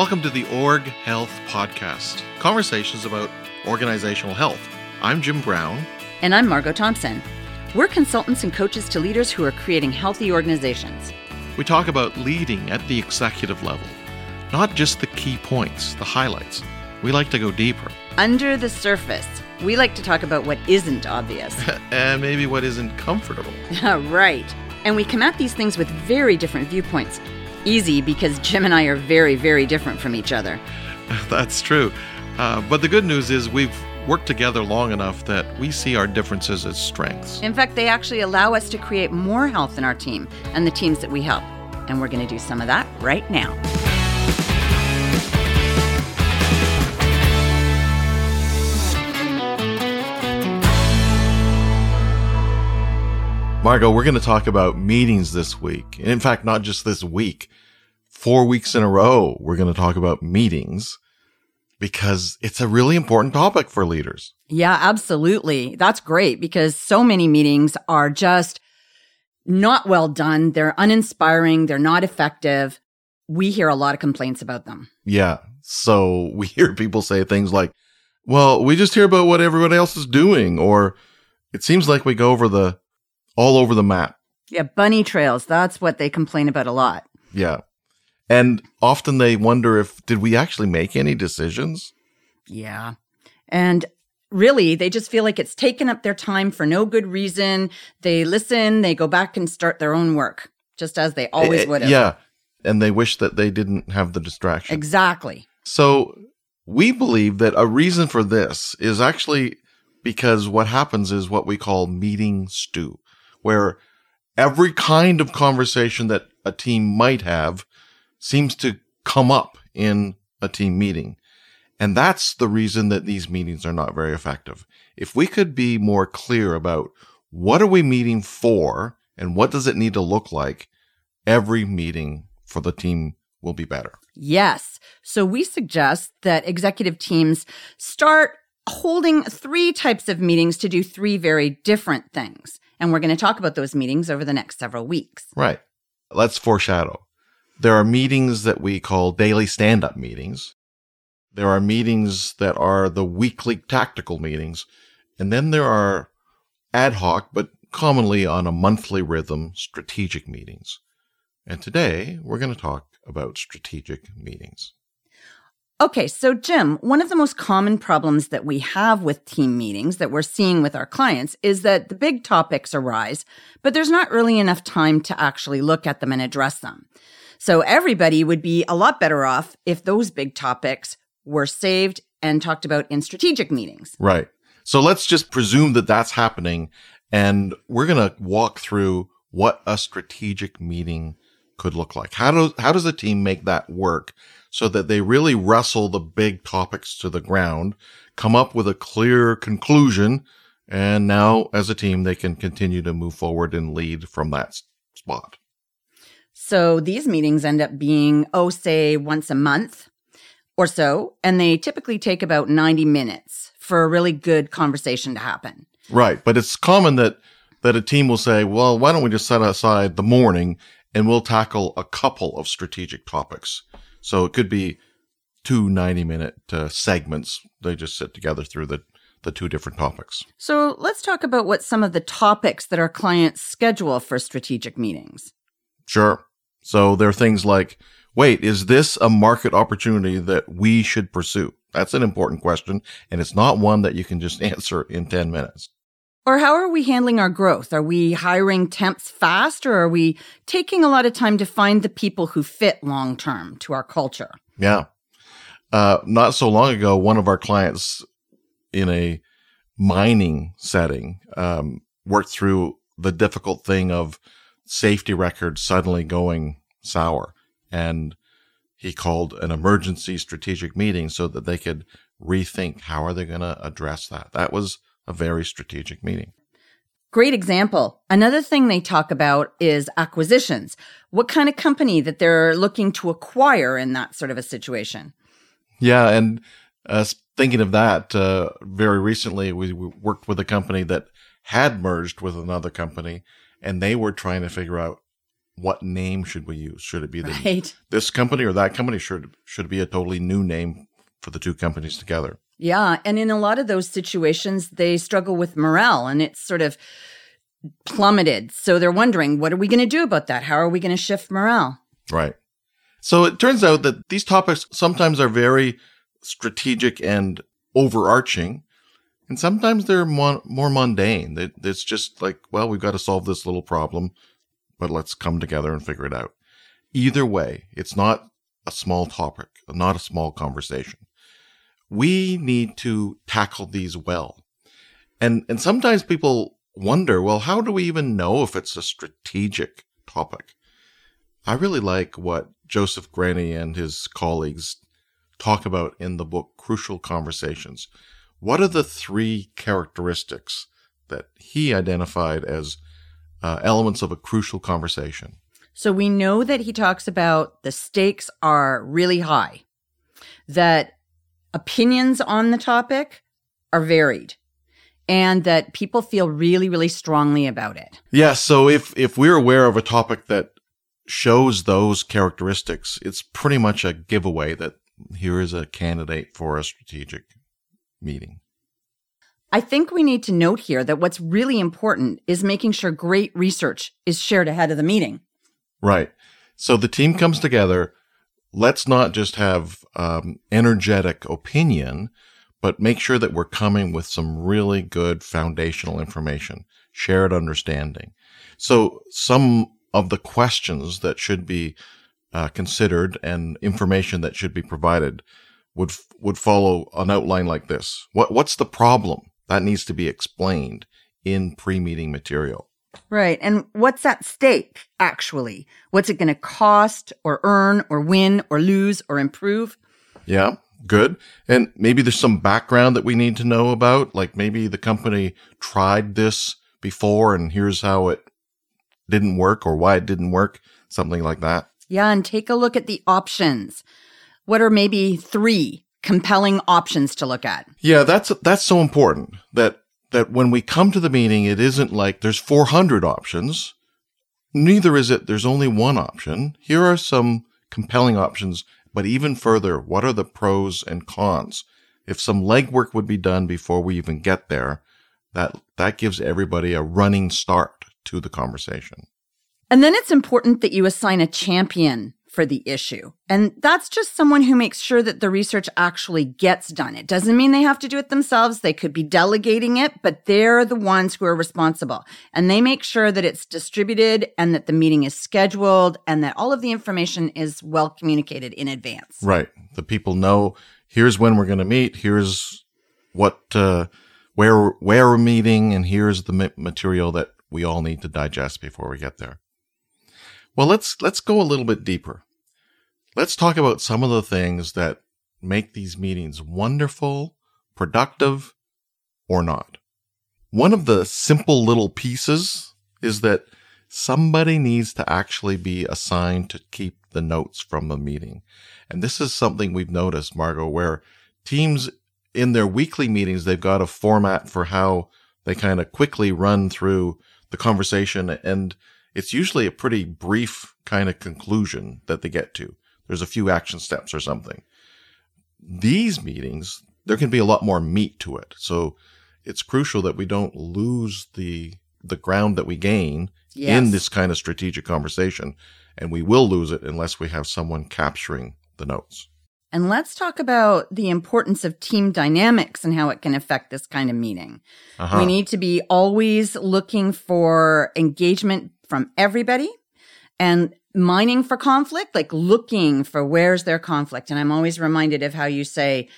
Welcome to the Org Health Podcast, conversations about organizational health. I'm Jim Brown. And I'm Margot Thompson. We're consultants and coaches to leaders who are creating healthy organizations. We talk about leading at the executive level, not just the key points, the highlights. We like to go deeper. Under the surface, we like to talk about what isn't obvious. and maybe what isn't comfortable. right. And we come at these things with very different viewpoints. Easy because Jim and I are very, very different from each other. That's true. Uh, but the good news is we've worked together long enough that we see our differences as strengths. In fact, they actually allow us to create more health in our team and the teams that we help. And we're going to do some of that right now. Margot, we're going to talk about meetings this week. And in fact, not just this week, four weeks in a row, we're going to talk about meetings because it's a really important topic for leaders. Yeah, absolutely. That's great because so many meetings are just not well done. They're uninspiring. They're not effective. We hear a lot of complaints about them. Yeah. So we hear people say things like, well, we just hear about what everybody else is doing, or it seems like we go over the all over the map. Yeah, bunny trails. That's what they complain about a lot. Yeah. And often they wonder if, did we actually make any decisions? Yeah. And really, they just feel like it's taken up their time for no good reason. They listen, they go back and start their own work, just as they always eh, would have. Yeah. And they wish that they didn't have the distraction. Exactly. So we believe that a reason for this is actually because what happens is what we call meeting stew where every kind of conversation that a team might have seems to come up in a team meeting. And that's the reason that these meetings are not very effective. If we could be more clear about what are we meeting for and what does it need to look like, every meeting for the team will be better. Yes. So we suggest that executive teams start holding three types of meetings to do three very different things. And we're going to talk about those meetings over the next several weeks. Right. Let's foreshadow. There are meetings that we call daily stand up meetings. There are meetings that are the weekly tactical meetings. And then there are ad hoc, but commonly on a monthly rhythm, strategic meetings. And today we're going to talk about strategic meetings. Okay, so Jim, one of the most common problems that we have with team meetings that we're seeing with our clients is that the big topics arise, but there's not really enough time to actually look at them and address them. So everybody would be a lot better off if those big topics were saved and talked about in strategic meetings. Right. So let's just presume that that's happening and we're going to walk through what a strategic meeting could look like. How does, how does a team make that work so that they really wrestle the big topics to the ground, come up with a clear conclusion, and now as a team, they can continue to move forward and lead from that spot. So these meetings end up being, oh, say once a month or so, and they typically take about 90 minutes for a really good conversation to happen. Right. But it's common that, that a team will say, well, why don't we just set aside the morning and we'll tackle a couple of strategic topics so it could be two 90 minute uh, segments. They just sit together through the, the two different topics. So let's talk about what some of the topics that our clients schedule for strategic meetings. Sure. So there are things like, wait, is this a market opportunity that we should pursue? That's an important question. And it's not one that you can just answer in 10 minutes. Or how are we handling our growth? Are we hiring temps fast or are we taking a lot of time to find the people who fit long term to our culture? Yeah. Uh, not so long ago, one of our clients in a mining setting um, worked through the difficult thing of safety records suddenly going sour. And he called an emergency strategic meeting so that they could rethink how are they going to address that. That was a very strategic meeting. Great example. Another thing they talk about is acquisitions. What kind of company that they're looking to acquire in that sort of a situation? Yeah, and uh, thinking of that, uh, very recently we, we worked with a company that had merged with another company, and they were trying to figure out what name should we use? Should it be the, Right. this company or that company? Should should it be a totally new name for the two companies together? Yeah. And in a lot of those situations, they struggle with morale and it's sort of plummeted. So they're wondering, what are we going to do about that? How are we going to shift morale? Right. So it turns out that these topics sometimes are very strategic and overarching, and sometimes they're more, more mundane. It's just like, well, we've got to solve this little problem, but let's come together and figure it out. Either way, it's not a small topic, not a small conversation. We need to tackle these well. And, and sometimes people wonder, well, how do we even know if it's a strategic topic? I really like what Joseph Grenny and his colleagues talk about in the book Crucial Conversations. What are the three characteristics that he identified as uh, elements of a crucial conversation? So we know that he talks about the stakes are really high, that opinions on the topic are varied, and that people feel really, really strongly about it. Yeah. So if, if we're aware of a topic that shows those characteristics, it's pretty much a giveaway that here is a candidate for a strategic meeting. I think we need to note here that what's really important is making sure great research is shared ahead of the meeting. Right. So the team comes together. Let's not just have um, energetic opinion, but make sure that we're coming with some really good foundational information, shared understanding. So some of the questions that should be uh, considered and information that should be provided would would follow an outline like this. What what's the problem that needs to be explained in pre-meeting material? Right. And what's at stake, actually? What's it going to cost or earn or win or lose or improve? Yeah, good. And maybe there's some background that we need to know about. Like maybe the company tried this before and here's how it didn't work or why it didn't work, something like that. Yeah. And take a look at the options. What are maybe three compelling options to look at? Yeah, that's, that's so important that that when we come to the meeting, it isn't like there's 400 options. Neither is it there's only one option. Here are some compelling options, but even further, what are the pros and cons? If some legwork would be done before we even get there, that, that gives everybody a running start to the conversation. And then it's important that you assign a champion for the issue. And that's just someone who makes sure that the research actually gets done. It doesn't mean they have to do it themselves. They could be delegating it, but they're the ones who are responsible. And they make sure that it's distributed and that the meeting is scheduled and that all of the information is well communicated in advance. Right. The people know here's when we're going to meet. Here's what, uh, where, where we're meeting. And here's the material that we all need to digest before we get there. Well, let's, let's go a little bit deeper. Let's talk about some of the things that make these meetings wonderful, productive, or not. One of the simple little pieces is that somebody needs to actually be assigned to keep the notes from the meeting. And this is something we've noticed, Margot, where teams in their weekly meetings, they've got a format for how they kind of quickly run through the conversation and it's usually a pretty brief kind of conclusion that they get to. There's a few action steps or something. These meetings, there can be a lot more meat to it. So it's crucial that we don't lose the, the ground that we gain yes. in this kind of strategic conversation. And we will lose it unless we have someone capturing the notes. And let's talk about the importance of team dynamics and how it can affect this kind of meeting. Uh-huh. We need to be always looking for engagement from everybody and mining for conflict, like looking for where's their conflict. And I'm always reminded of how you say,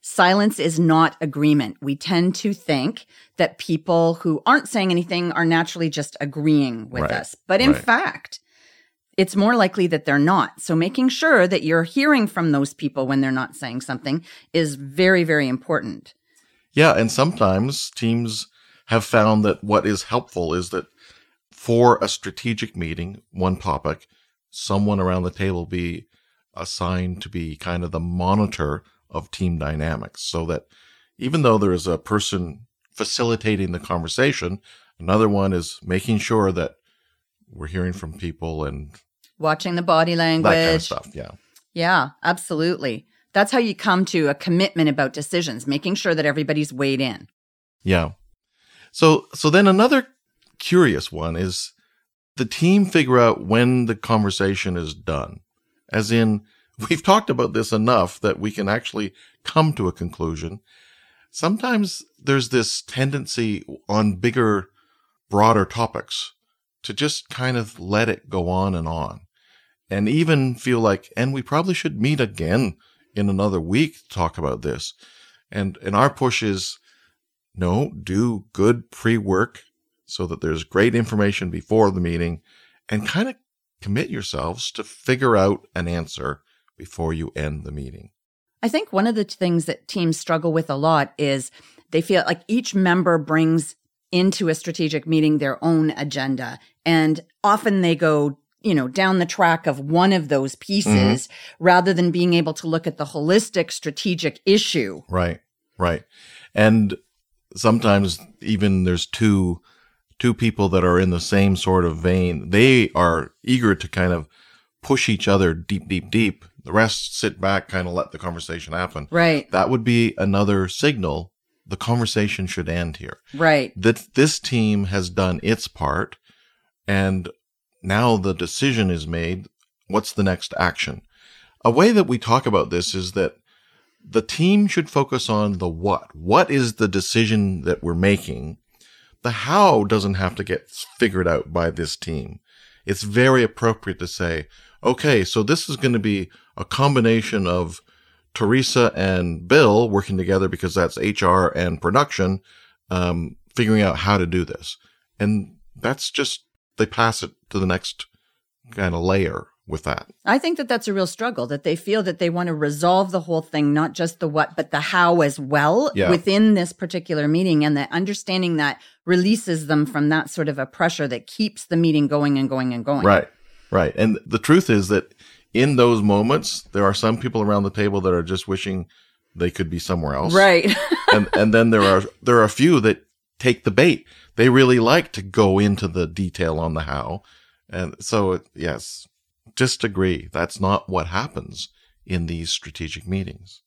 silence is not agreement. We tend to think that people who aren't saying anything are naturally just agreeing with right. us. But in right. fact, it's more likely that they're not. So making sure that you're hearing from those people when they're not saying something is very, very important. Yeah. And sometimes teams have found that what is helpful is that for a strategic meeting, one topic, someone around the table be assigned to be kind of the monitor of team dynamics so that even though there is a person facilitating the conversation, another one is making sure that we're hearing from people and Watching the body language. that kind of stuff. Yeah. Yeah, absolutely. That's how you come to a commitment about decisions, making sure that everybody's weighed in. Yeah. So so then another curious one is the team figure out when the conversation is done. As in we've talked about this enough that we can actually come to a conclusion. Sometimes there's this tendency on bigger broader topics to just kind of let it go on and on and even feel like and we probably should meet again in another week to talk about this. And and our push is no, do good pre-work so that there's great information before the meeting and kind of commit yourselves to figure out an answer before you end the meeting. I think one of the things that teams struggle with a lot is they feel like each member brings into a strategic meeting their own agenda. And often they go, you know, down the track of one of those pieces mm-hmm. rather than being able to look at the holistic strategic issue. Right. Right. And sometimes even there's two two people that are in the same sort of vein. They are eager to kind of push each other deep, deep, deep. The rest sit back, kind of let the conversation happen. Right. That would be another signal. The conversation should end here. Right. That this team has done its part and now the decision is made. What's the next action? A way that we talk about this is that the team should focus on the what. What is the decision that we're making? The how doesn't have to get figured out by this team. It's very appropriate to say, okay, so this is going to be a combination of Teresa and Bill working together because that's HR and production, um, figuring out how to do this. And that's just, they pass it to the next kind of layer with that. I think that that's a real struggle that they feel that they want to resolve the whole thing, not just the what, but the how as well Yeah. within this particular meeting. And that understanding that releases them from that sort of a pressure that keeps the meeting going and going and going. Right. Right. And the truth is that in those moments, there are some people around the table that are just wishing they could be somewhere else. Right. and and then there are there are a few that take the bait. They really like to go into the detail on the how. And so yes, just agree. That's not what happens in these strategic meetings.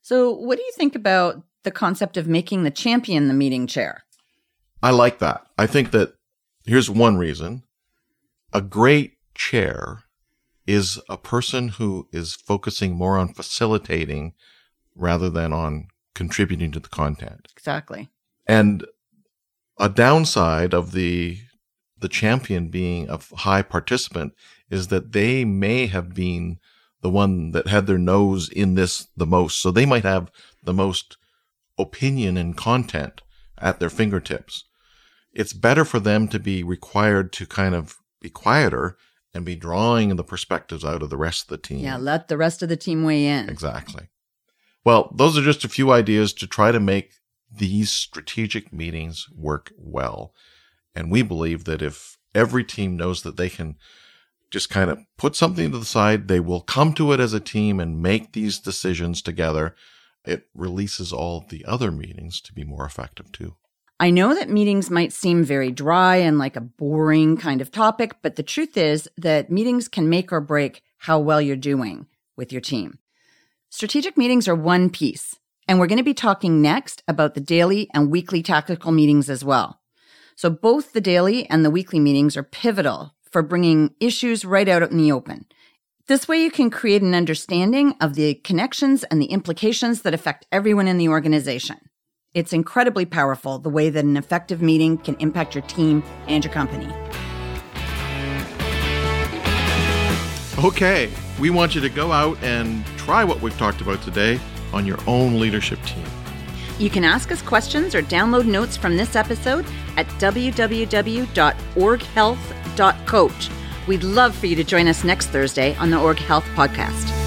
so, what do you think about the concept of making the champion the meeting chair? I like that. I think that here's one reason. A great chair is a person who is focusing more on facilitating rather than on contributing to the content. Exactly. And a downside of the the champion being a high participant is that they may have been the one that had their nose in this the most. So they might have the most opinion and content at their fingertips. It's better for them to be required to kind of be quieter and be drawing the perspectives out of the rest of the team. Yeah, let the rest of the team weigh in. Exactly. Well, those are just a few ideas to try to make these strategic meetings work well. And we believe that if every team knows that they can just kind of put something to the side, they will come to it as a team and make these decisions together. It releases all the other meetings to be more effective too. I know that meetings might seem very dry and like a boring kind of topic, but the truth is that meetings can make or break how well you're doing with your team. Strategic meetings are one piece, and we're going to be talking next about the daily and weekly tactical meetings as well. So both the daily and the weekly meetings are pivotal for bringing issues right out in the open. This way you can create an understanding of the connections and the implications that affect everyone in the organization. It's incredibly powerful the way that an effective meeting can impact your team and your company. Okay, we want you to go out and try what we've talked about today on your own leadership team. You can ask us questions or download notes from this episode at www.orghealth.coach. We'd love for you to join us next Thursday on the Org Health Podcast.